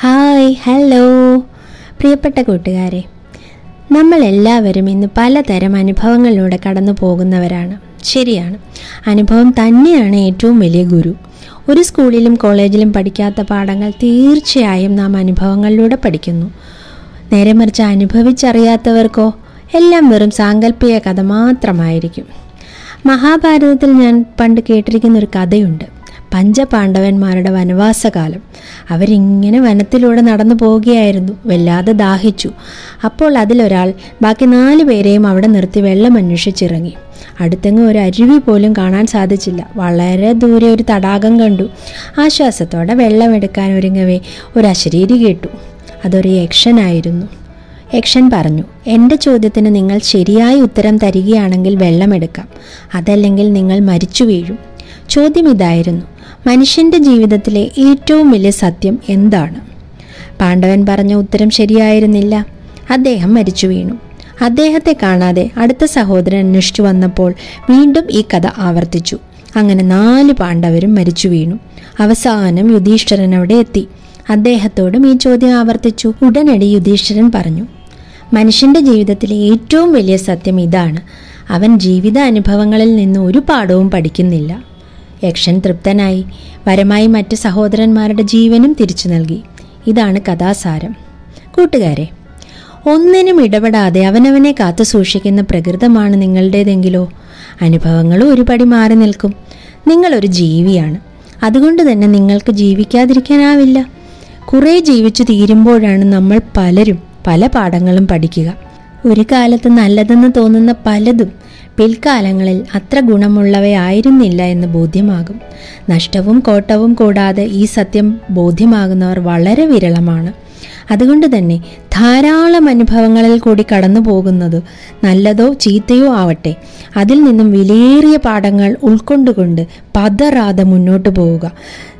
Hi hello. പ്രിയപ്പെട്ട കൂട്ടുകാരെ നമ്മളെല്ലാവരും ഇന്ന് പലതരം അനുഭവങ്ങളിലൂടെ കടന്നു പോകുന്നവരാണ്. ശരിയാണ്. അനുഭവം തന്നെയാണ് ഏറ്റവും വലിയ ഗുരു. ഒരു സ്കൂളിലും കോളേജിലും പഠിക്കാത്ത പാഠങ്ങൾ തീർച്ചയായും നാം അനുഭവങ്ങളിലൂടെ പഠിക്കുന്നു. നേരെ മറിച്ച് അനുഭവിച്ചറിയാത്തവർക്കോ എല്ലാം വെറും സാങ്കല്പിക കഥ മാത്രമായിരിക്കും. മഹാഭാരതത്തിൽ ഞാൻ പണ്ട് കേട്ടിരിക്കുന്ന ഒരു കഥയുണ്ട്. പഞ്ചപാണ്ഡവന്മാരുടെ വനവാസകാലം. അവരിങ്ങനെ വനത്തിലൂടെ നടന്നു പോവുകയായിരുന്നു. വല്ലാതെ ദാഹിച്ചു. അപ്പോൾ അതിലൊരാൾ ബാക്കി നാല് പേരെയും അവിടെ നിർത്തി വെള്ളം അന്വേഷിച്ചിറങ്ങി. അടുത്തെങ്ങും ഒരു അരുവി പോലും കാണാൻ സാധിച്ചില്ല. വളരെ ദൂരെ ഒരു തടാകം കണ്ടു. ആശ്വാസത്തോടെ വെള്ളമെടുക്കാൻ ഒരുങ്ങവേ ഒരു അശരീരി കേട്ടു. അതൊരു യക്ഷനായിരുന്നു. യക്ഷൻ പറഞ്ഞു എന്റെ ചോദ്യത്തിന് നിങ്ങൾ ശരിയായി ഉത്തരം തരികയാണെങ്കിൽ വെള്ളമെടുക്കാം. അതല്ലെങ്കിൽ നിങ്ങൾ മരിച്ചു വീഴും. ചോദ്യം ഇതായിരുന്നു മനുഷ്യന്റെ ജീവിതത്തിലെ ഏറ്റവും വലിയ സത്യം എന്താണ്? പാണ്ഡവൻ പറഞ്ഞ ഉത്തരം ശരിയായിരുന്നില്ല. അദ്ദേഹം മരിച്ചു വീണു. അദ്ദേഹത്തെ കാണാതെ അടുത്ത സഹോദരൻ അന്വേഷിച്ചു വന്നപ്പോൾ വീണ്ടും ഈ കഥ ആവർത്തിച്ചു. അങ്ങനെ നാല് പാണ്ഡവരും മരിച്ചു വീണു. അവസാനം യുധിഷ്ഠിരൻ അവിടെ എത്തി. അദ്ദേഹത്തോടും ഈ ചോദ്യം ആവർത്തിച്ചു. ഉടനടി യുധിഷ്ഠിരൻ പറഞ്ഞു മനുഷ്യന്റെ ജീവിതത്തിലെ ഏറ്റവും വലിയ സത്യം ഇതാണ്. അവൻ ജീവിത അനുഭവങ്ങളിൽ നിന്ന് ഒരു പാഠവും പഠിക്കുന്നില്ല. യക്ഷൻ തൃപ്തനായി. വരമായി മറ്റ് സഹോദരന്മാരുടെ ജീവനും തിരിച്ചു നൽകി. ഇതാണ് കഥാസാരം. കൂട്ടുകാരെ ഒന്നിനും ഇടപെടാതെ അവനവനെ കാത്തു സൂക്ഷിക്കുന്ന പ്രകൃതമാണ് നിങ്ങളുടേതെങ്കിലോ? അനുഭവങ്ങളും ഒരുപടി മാറി നിൽക്കും. നിങ്ങളൊരു ജീവിയാണ്. അതുകൊണ്ട് തന്നെ നിങ്ങൾക്ക് ജീവിക്കാതിരിക്കാനാവില്ല. കുറേ ജീവിച്ചു തീരുമ്പോഴാണ് നമ്മൾ പലരും പല പാഠങ്ങളും പഠിക്കുക. ഒരു കാലത്ത് നല്ലതെന്ന് തോന്നുന്ന പലതും പിൽക്കാലങ്ങളിൽ അത്ര ഗുണമുള്ളവയായിരുന്നില്ല എന്ന് ബോധ്യമാകും. നഷ്ടവും കോട്ടവും കൂടാതെ ഈ സത്യം ബോധ്യമാകുന്നവർ വളരെ വിരളമാണ്. അതുകൊണ്ട് തന്നെ ധാരാളം അനുഭവങ്ങളിൽ കൂടി കടന്നു പോകുന്നത് നല്ലതോ ചീത്തയോ ആവട്ടെ അതിൽ നിന്നും വിലയേറിയ പാഠങ്ങൾ ഉൾക്കൊണ്ടുകൊണ്ട് പതറാതെ മുന്നോട്ട് പോവുക.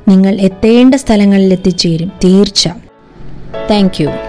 നിങ്ങൾ എത്തേണ്ട സ്ഥലങ്ങളിൽ എത്തിച്ചേരും. തീർച്ച. താങ്ക്